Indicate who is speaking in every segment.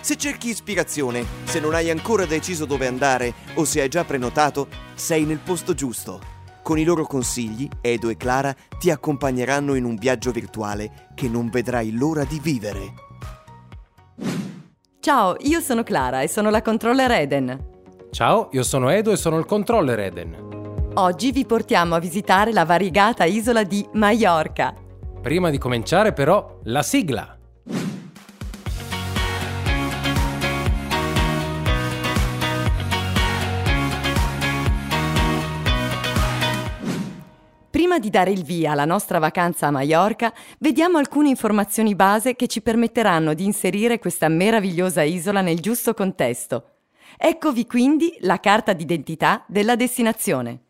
Speaker 1: Se cerchi ispirazione, se non hai ancora deciso dove andare o se hai già prenotato, sei nel posto giusto. Con i loro consigli, Edo e Clara ti accompagneranno in un viaggio virtuale che non vedrai l'ora di vivere.
Speaker 2: Ciao, io sono Clara e sono la controller Eden.
Speaker 3: Ciao, io sono Edo e sono il controller Eden.
Speaker 2: Oggi vi portiamo a visitare la variegata isola di Maiorca.
Speaker 3: Prima di cominciare però, la sigla.
Speaker 2: Di dare il via alla nostra vacanza a Maiorca, vediamo alcune informazioni base che ci permetteranno di inserire questa meravigliosa isola nel giusto contesto. Eccovi quindi la carta d'identità della destinazione.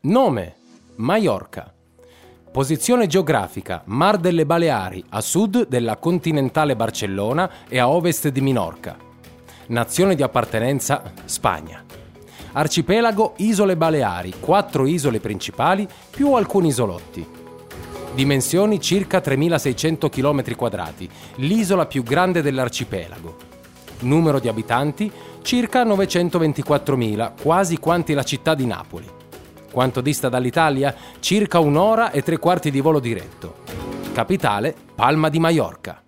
Speaker 3: Nome: Maiorca. Posizione geografica: Mar delle Baleari, a sud della continentale Barcellona e a ovest di Minorca. Nazione di appartenenza: Spagna. Arcipelago Isole Baleari, quattro isole principali più alcuni isolotti. Dimensioni circa 3600 km2, l'isola più grande dell'arcipelago. Numero di abitanti circa 924.000, quasi quanti la città di Napoli. Quanto dista dall'Italia? Circa un'ora e tre quarti di volo diretto. Capitale Palma di Maiorca.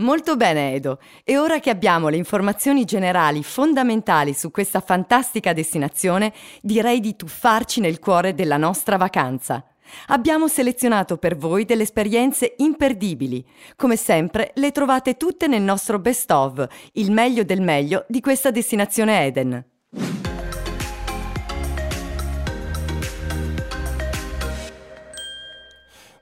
Speaker 2: Molto bene Edo, e ora che abbiamo le informazioni generali fondamentali su questa fantastica destinazione, direi di tuffarci nel cuore della nostra vacanza. Abbiamo selezionato per voi delle esperienze imperdibili. Come sempre, le trovate tutte nel nostro best of, il meglio del meglio di questa destinazione Eden.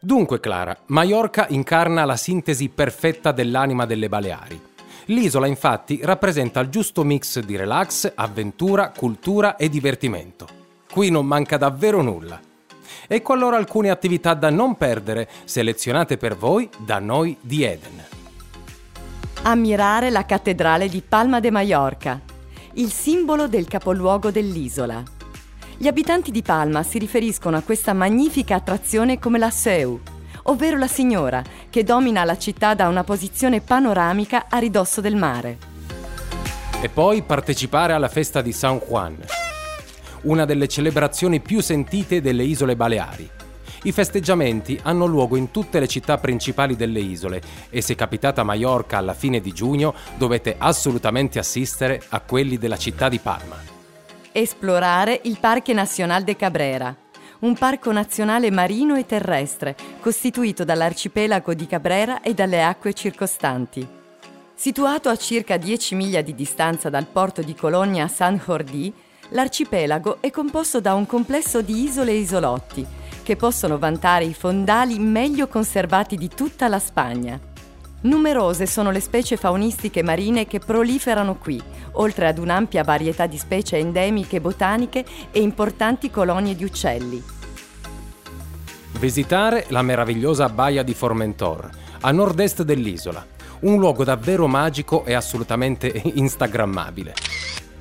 Speaker 3: Dunque, Clara, Maiorca incarna la sintesi perfetta dell'anima delle Baleari. L'isola, infatti, rappresenta il giusto mix di relax, avventura, cultura e divertimento. Qui non manca davvero nulla. Ecco allora alcune attività da non perdere, selezionate per voi da noi di Eden.
Speaker 2: Ammirare la cattedrale di Palma de Mallorca, il simbolo del capoluogo dell'isola. Gli abitanti di Palma si riferiscono a questa magnifica attrazione come la Seu, ovvero la signora, che domina la città da una posizione panoramica a ridosso del mare.
Speaker 3: E poi partecipare alla festa di San Juan, una delle celebrazioni più sentite delle isole Baleari. I festeggiamenti hanno luogo in tutte le città principali delle isole e se capitate a Maiorca alla fine di giugno dovete assolutamente assistere a quelli della città di Palma.
Speaker 2: Esplorare il Parque Nacional de Cabrera, un parco nazionale marino e terrestre costituito dall'arcipelago di Cabrera e dalle acque circostanti. Situato a circa 10 miglia di distanza dal porto di Colonia San Jordi, l'arcipelago è composto da un complesso di isole e isolotti che possono vantare i fondali meglio conservati di tutta la Spagna. Numerose sono le specie faunistiche marine che proliferano qui, oltre ad un'ampia varietà di specie endemiche botaniche e importanti colonie di uccelli.
Speaker 3: Visitare la meravigliosa baia di Formentor, a nord-est dell'isola, un luogo davvero magico e assolutamente instagrammabile.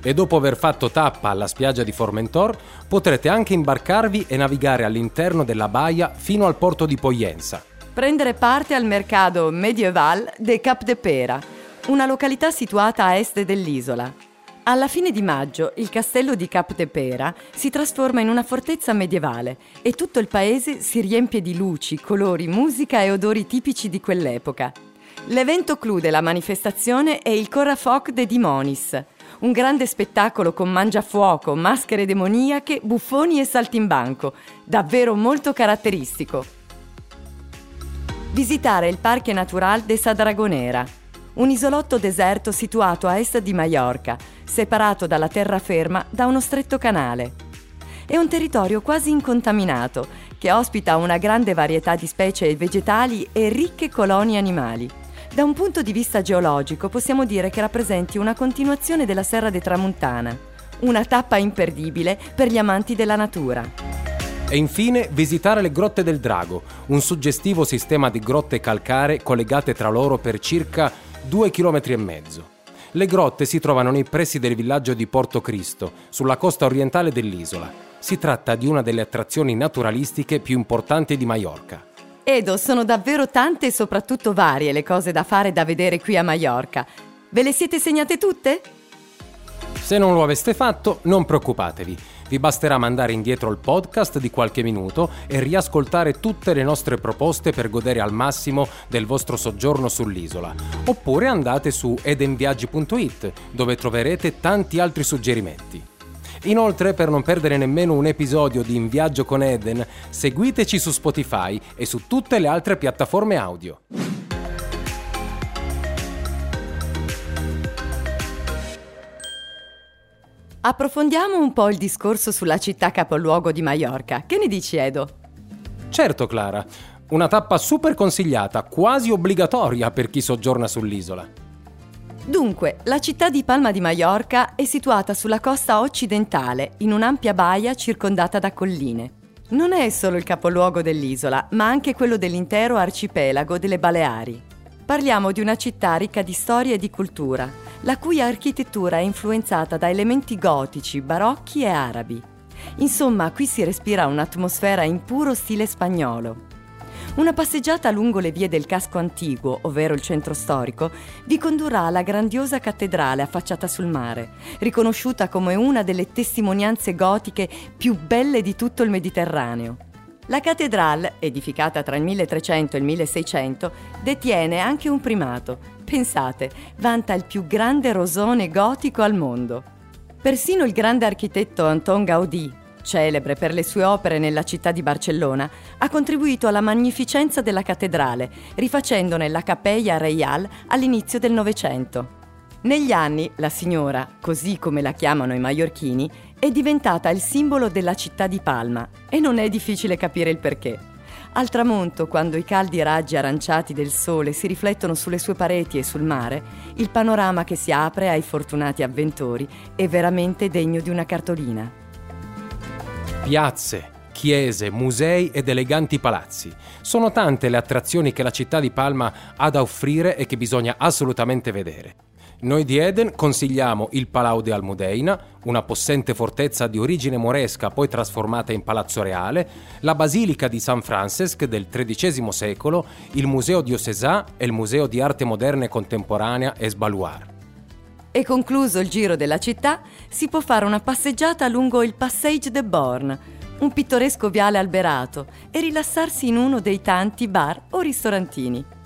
Speaker 3: E dopo aver fatto tappa alla spiaggia di Formentor, potrete anche imbarcarvi e navigare all'interno della baia fino al porto di Poyensa,
Speaker 2: prendere parte al mercato medieval de Cap de Pera, una località situata a est dell'isola. Alla fine di maggio il castello di Cap de Pera si trasforma in una fortezza medievale e tutto il paese si riempie di luci, colori, musica e odori tipici di quell'epoca. L'evento clou della manifestazione è il Corafoc de Dimonis, un grande spettacolo con mangiafuoco, maschere demoniache, buffoni e saltimbanco, davvero molto caratteristico visitare il Parque Natural de Sa Dragonera, un isolotto deserto situato a est di Maiorca, separato dalla terraferma da uno stretto canale. È un territorio quasi incontaminato, che ospita una grande varietà di specie vegetali e ricche colonie animali. Da un punto di vista geologico possiamo dire che rappresenti una continuazione della Serra de Tramuntana, una tappa imperdibile per gli amanti della natura.
Speaker 3: E infine visitare le Grotte del Drago, un suggestivo sistema di grotte calcaree collegate tra loro per circa 2 km e mezzo. Le grotte si trovano nei pressi del villaggio di Porto Cristo, sulla costa orientale dell'isola. Si tratta di una delle attrazioni naturalistiche più importanti di Maiorca.
Speaker 2: Edo, sono davvero tante e soprattutto varie le cose da fare e da vedere qui a Maiorca. Ve le siete segnate tutte?
Speaker 3: Se non lo aveste fatto, non preoccupatevi. Vi basterà mandare indietro il podcast di qualche minuto e riascoltare tutte le nostre proposte per godere al massimo del vostro soggiorno sull'isola. Oppure andate su edenviaggi.it dove troverete tanti altri suggerimenti. Inoltre, per non perdere nemmeno un episodio di In Viaggio con Eden, seguiteci su Spotify e su tutte le altre piattaforme audio.
Speaker 2: Approfondiamo un po' il discorso sulla città capoluogo di Maiorca. Che ne dici, Edo?
Speaker 3: Certo, Clara. Una tappa super consigliata, quasi obbligatoria per chi soggiorna sull'isola.
Speaker 2: Dunque, la città di Palma di Maiorca è situata sulla costa occidentale, in un'ampia baia circondata da colline. Non è solo il capoluogo dell'isola, ma anche quello dell'intero arcipelago delle Baleari. Parliamo di una città ricca di storia e di cultura, la cui architettura è influenzata da elementi gotici, barocchi e arabi. Insomma, qui si respira un'atmosfera in puro stile spagnolo. Una passeggiata lungo le vie del casco antiguo, ovvero il centro storico, vi condurrà alla grandiosa cattedrale affacciata sul mare, riconosciuta come una delle testimonianze gotiche più belle di tutto il Mediterraneo. La cattedrale, edificata tra il 1300 e il 1600, detiene anche un primato. Pensate, vanta il più grande rosone gotico al mondo. Persino il grande architetto Anton Gaudí, celebre per le sue opere nella città di Barcellona, ha contribuito alla magnificenza della cattedrale, rifacendone la Capella Reial all'inizio del Novecento. Negli anni la signora, così come la chiamano i maiorchini, è diventata il simbolo della città di Palma e non è difficile capire il perché. Al tramonto, quando i caldi raggi aranciati del sole si riflettono sulle sue pareti e sul mare, il panorama che si apre ai fortunati avventori è veramente degno di una cartolina
Speaker 3: piazze, chiese, musei ed eleganti palazzi. Sono tante le attrazioni che la città di Palma ha da offrire e che bisogna assolutamente vedere. Noi di Eden consigliamo il Palau de Almudeina, una possente fortezza di origine moresca poi trasformata in palazzo reale, la Basilica di San Francesc del XIII secolo, il Museo diocesà e il Museo di arte moderna e contemporanea Esbaluar.
Speaker 2: E concluso il giro della città, si può fare una passeggiata lungo il Passage de Born, un pittoresco viale alberato, e rilassarsi in uno dei tanti bar o ristorantini.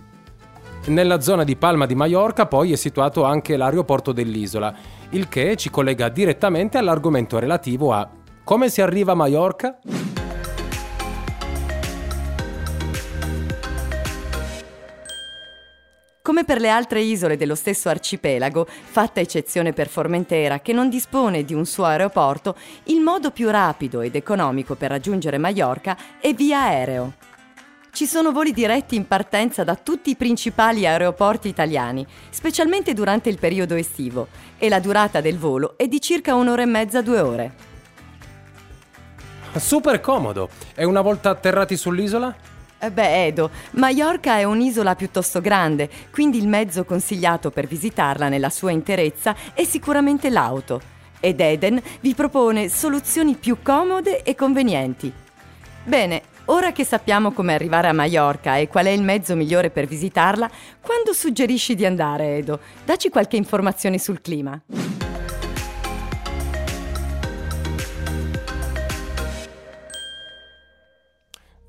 Speaker 3: Nella zona di Palma di Mallorca poi è situato anche l'aeroporto dell'isola, il che ci collega direttamente all'argomento relativo a come si arriva a Mallorca?
Speaker 2: Come per le altre isole dello stesso arcipelago, fatta eccezione per Formentera, che non dispone di un suo aeroporto, il modo più rapido ed economico per raggiungere Mallorca è via aereo. Ci sono voli diretti in partenza da tutti i principali aeroporti italiani, specialmente durante il periodo estivo, e la durata del volo è di circa un'ora e mezza, due ore.
Speaker 3: Super comodo! E una volta atterrati sull'isola?
Speaker 2: Eh beh, Edo, Mallorca è un'isola piuttosto grande, quindi il mezzo consigliato per visitarla nella sua interezza è sicuramente l'auto. Ed Eden vi propone soluzioni più comode e convenienti. Bene, ora che sappiamo come arrivare a Mallorca e qual è il mezzo migliore per visitarla, quando suggerisci di andare, Edo? Dacci qualche informazione sul clima.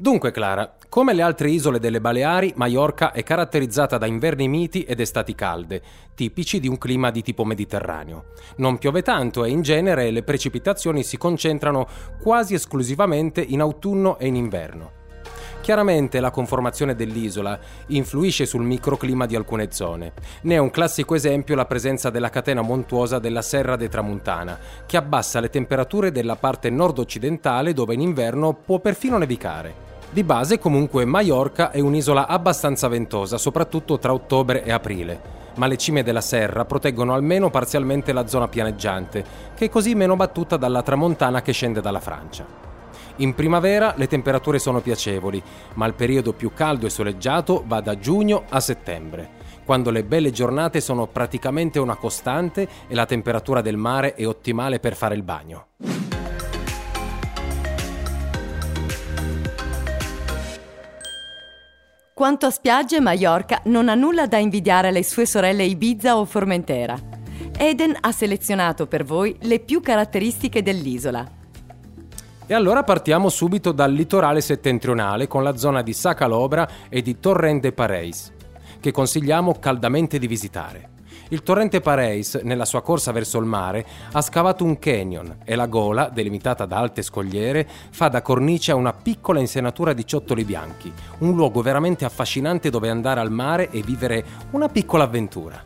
Speaker 3: Dunque Clara, come le altre isole delle Baleari, Maiorca è caratterizzata da inverni miti ed estati calde, tipici di un clima di tipo mediterraneo. Non piove tanto e in genere le precipitazioni si concentrano quasi esclusivamente in autunno e in inverno. Chiaramente la conformazione dell'isola influisce sul microclima di alcune zone. Ne è un classico esempio la presenza della catena montuosa della Serra de Tramuntana, che abbassa le temperature della parte nord-occidentale dove in inverno può perfino nevicare. Di base comunque Maiorca è un'isola abbastanza ventosa, soprattutto tra ottobre e aprile, ma le cime della serra proteggono almeno parzialmente la zona pianeggiante, che è così meno battuta dalla tramontana che scende dalla Francia. In primavera le temperature sono piacevoli, ma il periodo più caldo e soleggiato va da giugno a settembre, quando le belle giornate sono praticamente una costante e la temperatura del mare è ottimale per fare il bagno.
Speaker 2: Quanto a spiagge, Mallorca non ha nulla da invidiare alle sue sorelle Ibiza o Formentera. Eden ha selezionato per voi le più caratteristiche dell'isola.
Speaker 3: E allora partiamo subito dal litorale settentrionale con la zona di Sacalobra e di Torrente Pareis, che consigliamo caldamente di visitare. Il torrente Pareis, nella sua corsa verso il mare, ha scavato un canyon e la gola, delimitata da alte scogliere, fa da cornice a una piccola insenatura di ciottoli bianchi, un luogo veramente affascinante dove andare al mare e vivere una piccola avventura.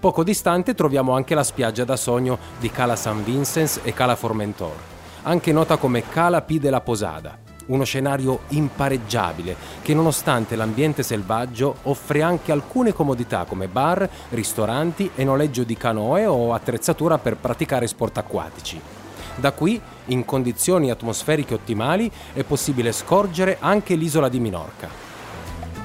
Speaker 3: Poco distante troviamo anche la spiaggia da sogno di Cala San Vincent e Cala Formentor anche nota come Cala Pi della Posada, uno scenario impareggiabile che nonostante l'ambiente selvaggio offre anche alcune comodità come bar, ristoranti e noleggio di canoe o attrezzatura per praticare sport acquatici. Da qui, in condizioni atmosferiche ottimali, è possibile scorgere anche l'isola di Minorca.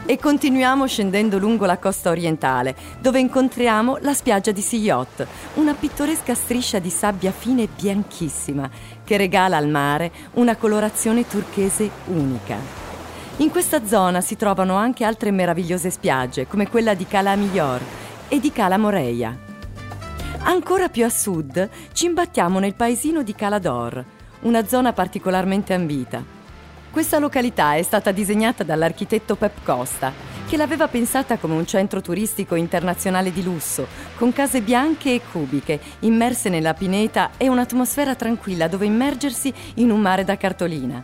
Speaker 2: E continuiamo scendendo lungo la costa orientale, dove incontriamo la spiaggia di Sillot, una pittoresca striscia di sabbia fine bianchissima, che regala al mare una colorazione turchese unica. In questa zona si trovano anche altre meravigliose spiagge, come quella di Cala Miglior e di Cala Moreia. Ancora più a sud ci imbattiamo nel paesino di Cala d'Or, una zona particolarmente ambita. Questa località è stata disegnata dall'architetto Pep Costa, che l'aveva pensata come un centro turistico internazionale di lusso, con case bianche e cubiche, immerse nella pineta e un'atmosfera tranquilla dove immergersi in un mare da cartolina.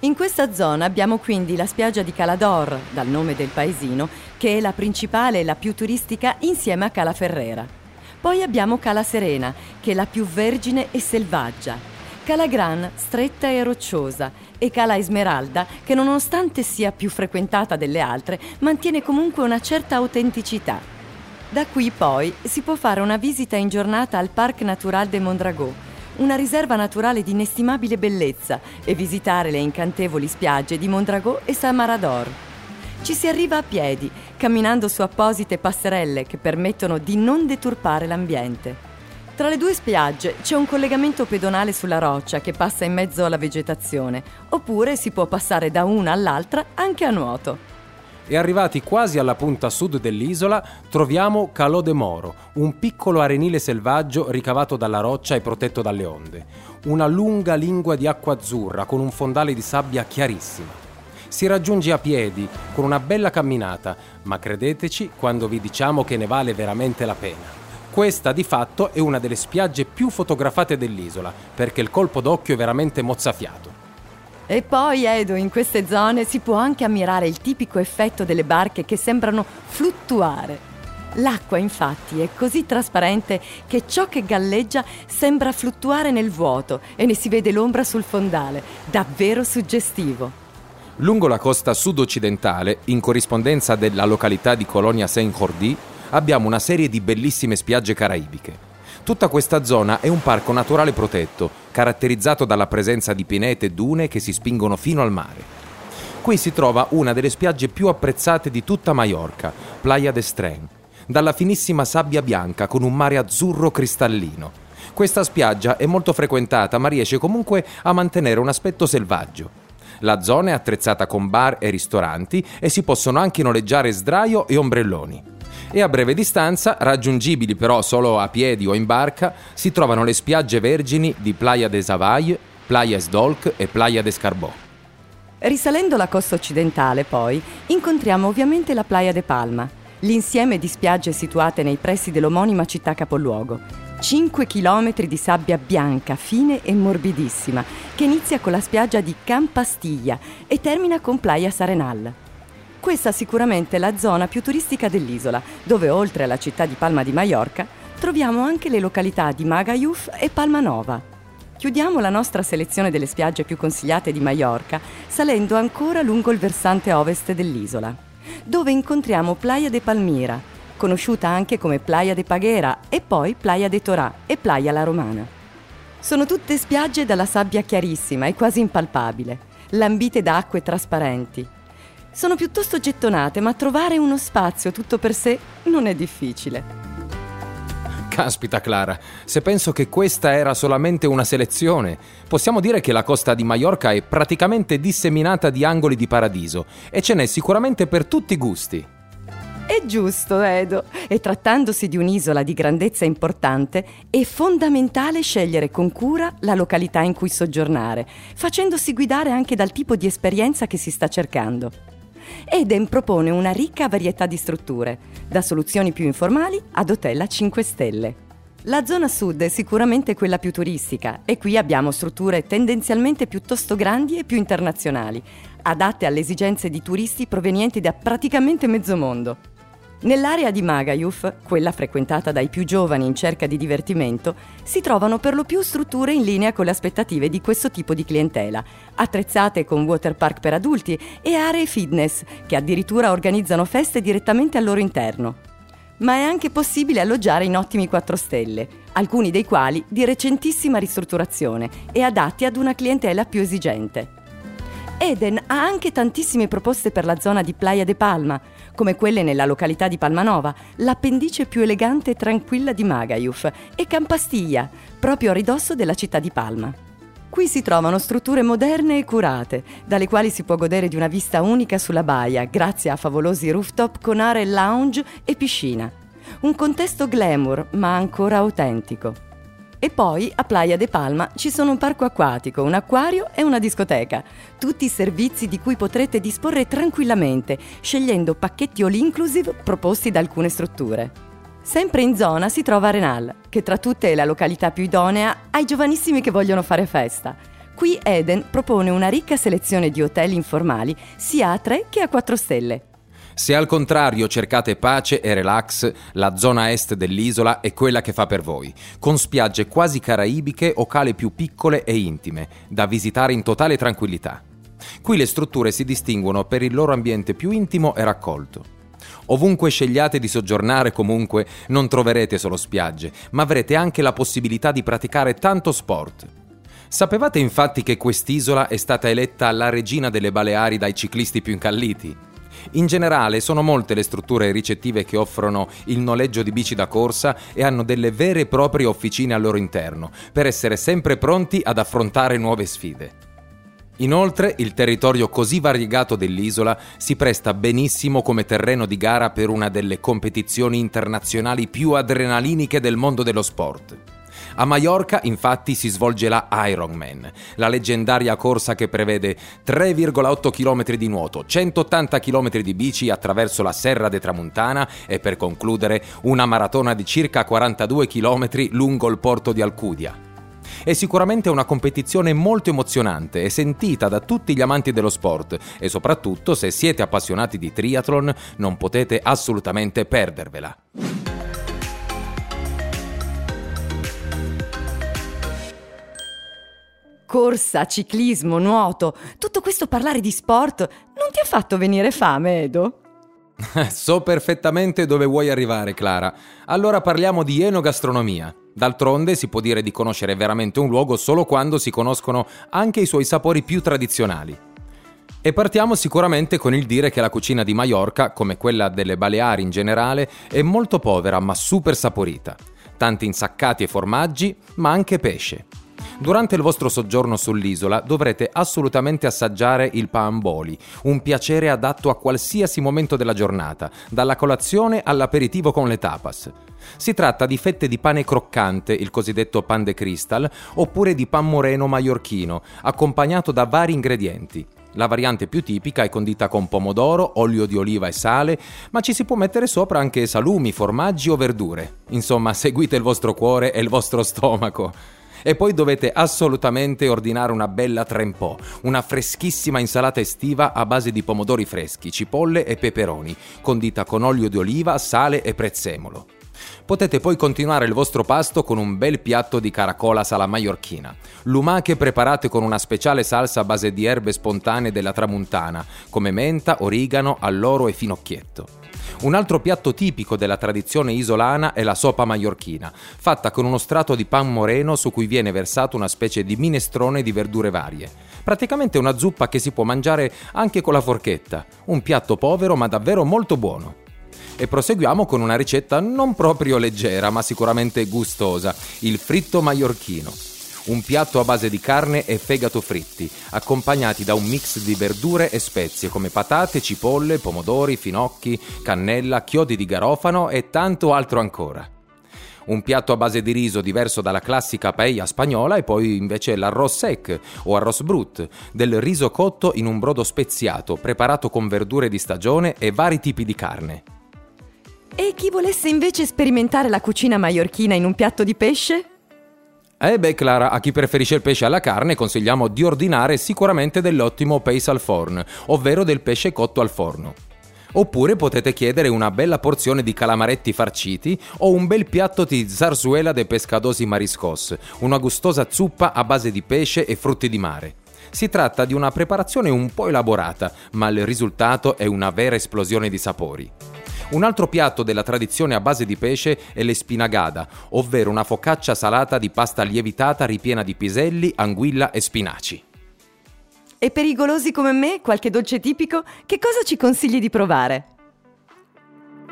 Speaker 2: In questa zona abbiamo quindi la spiaggia di Calador, dal nome del paesino, che è la principale e la più turistica insieme a Cala Ferrera. Poi abbiamo Cala Serena, che è la più vergine e selvaggia. Cala Gran, stretta e rocciosa, e Cala Esmeralda, che nonostante sia più frequentata delle altre, mantiene comunque una certa autenticità. Da qui poi si può fare una visita in giornata al Parc Natural de Mondragó, una riserva naturale di inestimabile bellezza, e visitare le incantevoli spiagge di Mondragó e Samarador. Ci si arriva a piedi, camminando su apposite passerelle che permettono di non deturpare l'ambiente. Tra le due spiagge c'è un collegamento pedonale sulla roccia che passa in mezzo alla vegetazione, oppure si può passare da una all'altra anche a nuoto.
Speaker 3: E arrivati quasi alla punta sud dell'isola troviamo Calò de Moro, un piccolo arenile selvaggio ricavato dalla roccia e protetto dalle onde. Una lunga lingua di acqua azzurra con un fondale di sabbia chiarissima. Si raggiunge a piedi, con una bella camminata, ma credeteci quando vi diciamo che ne vale veramente la pena. Questa di fatto è una delle spiagge più fotografate dell'isola, perché il colpo d'occhio è veramente mozzafiato.
Speaker 2: E poi, Edo, in queste zone si può anche ammirare il tipico effetto delle barche che sembrano fluttuare. L'acqua infatti è così trasparente che ciò che galleggia sembra fluttuare nel vuoto e ne si vede l'ombra sul fondale, davvero suggestivo.
Speaker 3: Lungo la costa sud-occidentale, in corrispondenza della località di Colonia Saint-Jordi, abbiamo una serie di bellissime spiagge caraibiche. Tutta questa zona è un parco naturale protetto, caratterizzato dalla presenza di pinete e dune che si spingono fino al mare. Qui si trova una delle spiagge più apprezzate di tutta Maiorca, Playa de Stren, dalla finissima sabbia bianca con un mare azzurro cristallino. Questa spiaggia è molto frequentata ma riesce comunque a mantenere un aspetto selvaggio. La zona è attrezzata con bar e ristoranti e si possono anche noleggiare sdraio e ombrelloni e a breve distanza, raggiungibili però solo a piedi o in barca, si trovano le spiagge vergini di Playa de Zavai, Playa Esdolc e Playa de Scarbò.
Speaker 2: Risalendo la costa occidentale, poi, incontriamo ovviamente la Playa de Palma, l'insieme di spiagge situate nei pressi dell'omonima città capoluogo. 5 km di sabbia bianca, fine e morbidissima, che inizia con la spiaggia di Campastiglia e termina con Playa Sarenal. Questa sicuramente è la zona più turistica dell'isola, dove oltre alla città di Palma di Mallorca troviamo anche le località di Magayuf e Palma Nova. Chiudiamo la nostra selezione delle spiagge più consigliate di Mallorca salendo ancora lungo il versante ovest dell'isola, dove incontriamo Playa de Palmira, conosciuta anche come Playa de Paghera e poi Playa de Torà e Playa La Romana. Sono tutte spiagge dalla sabbia chiarissima e quasi impalpabile, lambite da acque trasparenti, sono piuttosto gettonate, ma trovare uno spazio tutto per sé non è difficile.
Speaker 4: Caspita Clara, se penso che questa era solamente una selezione, possiamo dire che la costa di Mallorca è praticamente disseminata di angoli di paradiso e ce n'è sicuramente per tutti i gusti.
Speaker 2: È giusto, Edo. E trattandosi di un'isola di grandezza importante, è fondamentale scegliere con cura la località in cui soggiornare, facendosi guidare anche dal tipo di esperienza che si sta cercando. Eden propone una ricca varietà di strutture, da soluzioni più informali ad hotel a 5 stelle. La zona sud è sicuramente quella più turistica e qui abbiamo strutture tendenzialmente piuttosto grandi e più internazionali, adatte alle esigenze di turisti provenienti da praticamente mezzo mondo. Nell'area di Magayuf, quella frequentata dai più giovani in cerca di divertimento, si trovano per lo più strutture in linea con le aspettative di questo tipo di clientela, attrezzate con water park per adulti e aree fitness, che addirittura organizzano feste direttamente al loro interno. Ma è anche possibile alloggiare in ottimi 4 stelle, alcuni dei quali di recentissima ristrutturazione e adatti ad una clientela più esigente. Eden ha anche tantissime proposte per la zona di Playa de Palma, come quelle nella località di Palmanova, l'appendice più elegante e tranquilla di Magayuf, e Campastiglia, proprio a ridosso della città di Palma. Qui si trovano strutture moderne e curate, dalle quali si può godere di una vista unica sulla baia, grazie a favolosi rooftop con aree lounge e piscina. Un contesto glamour, ma ancora autentico. E poi a Playa de Palma ci sono un parco acquatico, un acquario e una discoteca. Tutti i servizi di cui potrete disporre tranquillamente, scegliendo pacchetti all inclusive proposti da alcune strutture. Sempre in zona si trova Renal, che tra tutte è la località più idonea ai giovanissimi che vogliono fare festa. Qui Eden propone una ricca selezione di hotel informali sia a 3 che a 4 stelle.
Speaker 4: Se al contrario cercate pace e relax, la zona est dell'isola è quella che fa per voi, con spiagge quasi caraibiche o cale più piccole e intime, da visitare in totale tranquillità. Qui le strutture si distinguono per il loro ambiente più intimo e raccolto. Ovunque scegliate di soggiornare comunque non troverete solo spiagge, ma avrete anche la possibilità di praticare tanto sport. Sapevate infatti che quest'isola è stata eletta la regina delle Baleari dai ciclisti più incalliti? In generale sono molte le strutture ricettive che offrono il noleggio di bici da corsa e hanno delle vere e proprie officine al loro interno, per essere sempre pronti ad affrontare nuove sfide. Inoltre, il territorio così variegato dell'isola si presta benissimo come terreno di gara per una delle competizioni internazionali più adrenaliniche del mondo dello sport. A Mallorca infatti si svolge la Ironman, la leggendaria corsa che prevede 3,8 km di nuoto, 180 km di bici attraverso la Serra de Tramuntana e per concludere una maratona di circa 42 km lungo il porto di Alcudia. È sicuramente una competizione molto emozionante e sentita da tutti gli amanti dello sport e soprattutto se siete appassionati di triathlon non potete assolutamente perdervela.
Speaker 2: Corsa, ciclismo, nuoto, tutto questo parlare di sport non ti ha fatto venire fame, Edo?
Speaker 4: so perfettamente dove vuoi arrivare, Clara. Allora parliamo di enogastronomia. D'altronde si può dire di conoscere veramente un luogo solo quando si conoscono anche i suoi sapori più tradizionali. E partiamo sicuramente con il dire che la cucina di Mallorca, come quella delle Baleari in generale, è molto povera ma super saporita. Tanti insaccati e formaggi, ma anche pesce. Durante il vostro soggiorno sull'isola dovrete assolutamente assaggiare il paamboli, un piacere adatto a qualsiasi momento della giornata, dalla colazione all'aperitivo con le tapas. Si tratta di fette di pane croccante, il cosiddetto pan de cristal, oppure di pan moreno maiorchino, accompagnato da vari ingredienti. La variante più tipica è condita con pomodoro, olio di oliva e sale, ma ci si può mettere sopra anche salumi, formaggi o verdure. Insomma, seguite il vostro cuore e il vostro stomaco. E poi dovete assolutamente ordinare una bella trempò, una freschissima insalata estiva a base di pomodori freschi, cipolle e peperoni, condita con olio di oliva, sale e prezzemolo. Potete poi continuare il vostro pasto con un bel piatto di caracolas alla maiorchina, lumache preparate con una speciale salsa a base di erbe spontanee della tramuntana, come menta, origano, alloro e finocchietto. Un altro piatto tipico della tradizione isolana è la sopa maiorchina, fatta con uno strato di pan moreno su cui viene versato una specie di minestrone di verdure varie. Praticamente una zuppa che si può mangiare anche con la forchetta, un piatto povero ma davvero molto buono. E proseguiamo con una ricetta non proprio leggera, ma sicuramente gustosa, il fritto maiorchino. Un piatto a base di carne e fegato fritti, accompagnati da un mix di verdure e spezie come patate, cipolle, pomodori, finocchi, cannella, chiodi di garofano e tanto altro ancora. Un piatto a base di riso diverso dalla classica paella spagnola e poi invece l'arroz sec o arroz brut, del riso cotto in un brodo speziato, preparato con verdure di stagione e vari tipi di carne.
Speaker 2: E chi volesse invece sperimentare la cucina maiorchina in un piatto di pesce?
Speaker 4: Eh beh Clara, a chi preferisce il pesce alla carne consigliamo di ordinare sicuramente dell'ottimo Pace al forno, ovvero del pesce cotto al forno. Oppure potete chiedere una bella porzione di calamaretti farciti o un bel piatto di zarzuela de pescadosi mariscos, una gustosa zuppa a base di pesce e frutti di mare. Si tratta di una preparazione un po' elaborata, ma il risultato è una vera esplosione di sapori. Un altro piatto della tradizione a base di pesce è l'espinagada, ovvero una focaccia salata di pasta lievitata ripiena di piselli, anguilla e spinaci.
Speaker 2: E per i golosi come me, qualche dolce tipico, che cosa ci consigli di provare?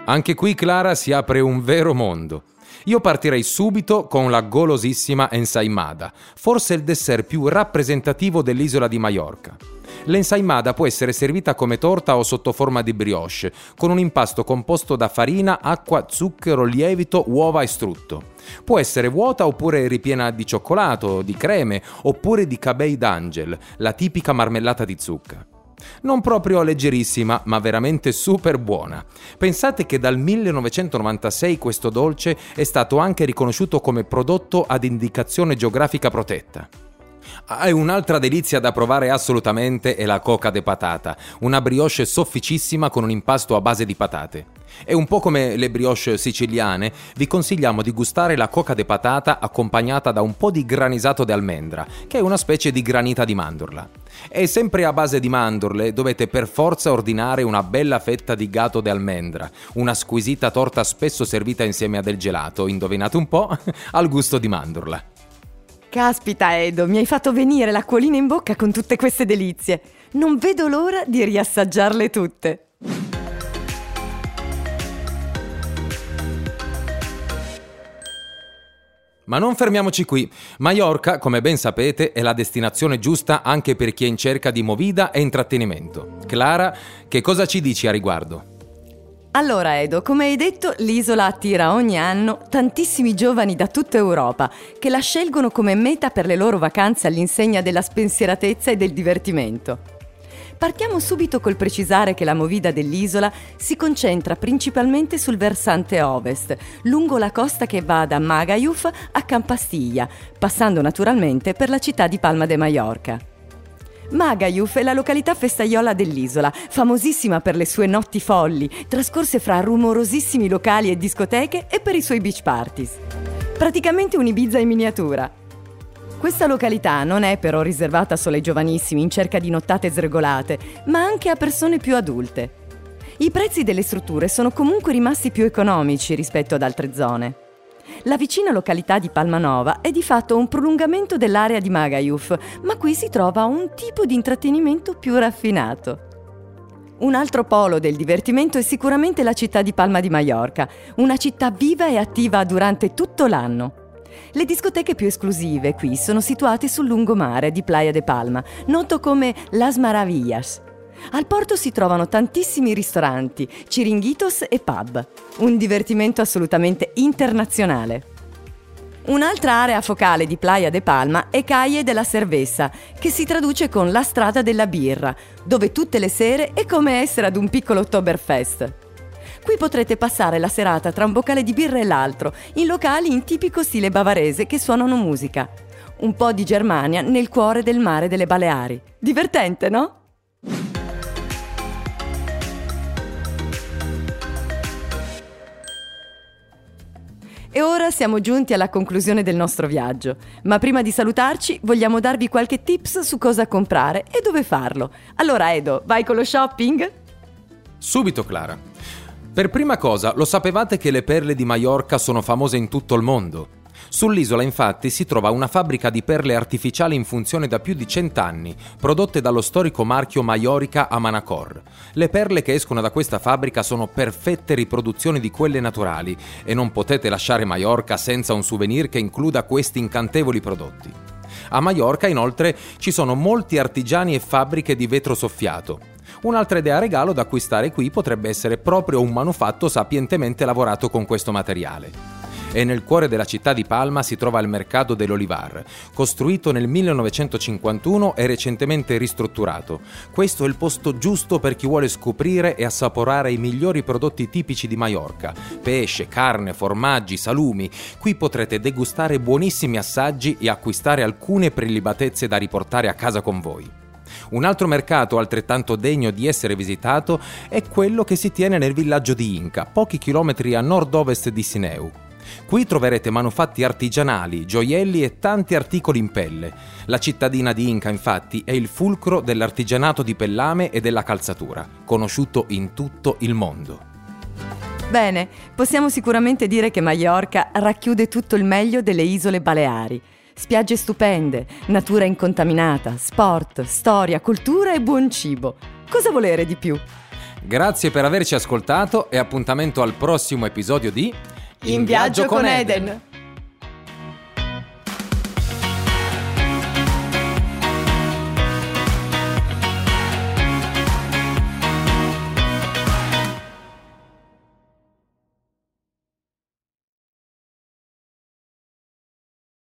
Speaker 4: Anche qui Clara si apre un vero mondo. Io partirei subito con la golosissima ensaimada, forse il dessert più rappresentativo dell'isola di Maiorca. L'ensaimada può essere servita come torta o sotto forma di brioche, con un impasto composto da farina, acqua, zucchero, lievito, uova e strutto. Può essere vuota oppure ripiena di cioccolato, di creme oppure di cabei d'angel, la tipica marmellata di zucca. Non proprio leggerissima, ma veramente super buona. Pensate che dal 1996 questo dolce è stato anche riconosciuto come prodotto ad indicazione geografica protetta. Ah, e un'altra delizia da provare assolutamente è la coca de patata, una brioche sofficissima con un impasto a base di patate. E un po' come le brioche siciliane, vi consigliamo di gustare la coca de patata accompagnata da un po' di granisato di almendra, che è una specie di granita di mandorla. E sempre a base di mandorle dovete per forza ordinare una bella fetta di gato de almendra, una squisita torta spesso servita insieme a del gelato, indovinate un po', al gusto di mandorla.
Speaker 2: Caspita Edo, mi hai fatto venire l'acquolina in bocca con tutte queste delizie. Non vedo l'ora di riassaggiarle tutte.
Speaker 4: Ma non fermiamoci qui. Mallorca, come ben sapete, è la destinazione giusta anche per chi è in cerca di movida e intrattenimento. Clara, che cosa ci dici a riguardo?
Speaker 2: Allora Edo, come hai detto, l'isola attira ogni anno tantissimi giovani da tutta Europa che la scelgono come meta per le loro vacanze all'insegna della spensieratezza e del divertimento. Partiamo subito col precisare che la movida dell'isola si concentra principalmente sul versante ovest, lungo la costa che va da Magayuf a Campastiglia, passando naturalmente per la città di Palma de Mallorca. Magayuf è la località festaiola dell'isola, famosissima per le sue notti folli, trascorse fra rumorosissimi locali e discoteche e per i suoi beach parties. Praticamente un Ibiza in miniatura. Questa località non è però riservata solo ai giovanissimi in cerca di nottate sregolate, ma anche a persone più adulte. I prezzi delle strutture sono comunque rimasti più economici rispetto ad altre zone. La vicina località di Palmanova è di fatto un prolungamento dell'area di Magayuf, ma qui si trova un tipo di intrattenimento più raffinato. Un altro polo del divertimento è sicuramente la città di Palma di Mallorca, una città viva e attiva durante tutto l'anno. Le discoteche più esclusive qui sono situate sul lungomare di Playa de Palma, noto come Las Maravillas. Al porto si trovano tantissimi ristoranti, ciringhitos e pub. Un divertimento assolutamente internazionale. Un'altra area focale di Playa de Palma è Calle della Cerveza, che si traduce con la strada della birra, dove tutte le sere è come essere ad un piccolo Oktoberfest. Qui potrete passare la serata tra un boccale di birra e l'altro, in locali in tipico stile bavarese che suonano musica. Un po' di Germania nel cuore del mare delle Baleari. Divertente, no? E ora siamo giunti alla conclusione del nostro viaggio, ma prima di salutarci vogliamo darvi qualche tips su cosa comprare e dove farlo. Allora Edo, vai con lo shopping?
Speaker 4: Subito Clara. Per prima cosa, lo sapevate che le perle di Maiorca sono famose in tutto il mondo? Sull'isola infatti si trova una fabbrica di perle artificiali in funzione da più di cent'anni, prodotte dallo storico marchio Maiorica a Manacor. Le perle che escono da questa fabbrica sono perfette riproduzioni di quelle naturali e non potete lasciare Maiorca senza un souvenir che includa questi incantevoli prodotti. A Maiorca inoltre ci sono molti artigiani e fabbriche di vetro soffiato. Un'altra idea regalo da acquistare qui potrebbe essere proprio un manufatto sapientemente lavorato con questo materiale e nel cuore della città di Palma si trova il mercato dell'Olivar, costruito nel 1951 e recentemente ristrutturato. Questo è il posto giusto per chi vuole scoprire e assaporare i migliori prodotti tipici di Maiorca: pesce, carne, formaggi, salumi. Qui potrete degustare buonissimi assaggi e acquistare alcune prelibatezze da riportare a casa con voi. Un altro mercato altrettanto degno di essere visitato è quello che si tiene nel villaggio di Inca, pochi chilometri a nord-ovest di Sineu. Qui troverete manufatti artigianali, gioielli e tanti articoli in pelle. La cittadina di Inca, infatti, è il fulcro dell'artigianato di pellame e della calzatura, conosciuto in tutto il mondo.
Speaker 2: Bene, possiamo sicuramente dire che Mallorca racchiude tutto il meglio delle isole Baleari. Spiagge stupende, natura incontaminata, sport, storia, cultura e buon cibo. Cosa volere di più?
Speaker 4: Grazie per averci ascoltato e appuntamento al prossimo episodio di
Speaker 2: in viaggio con Eden.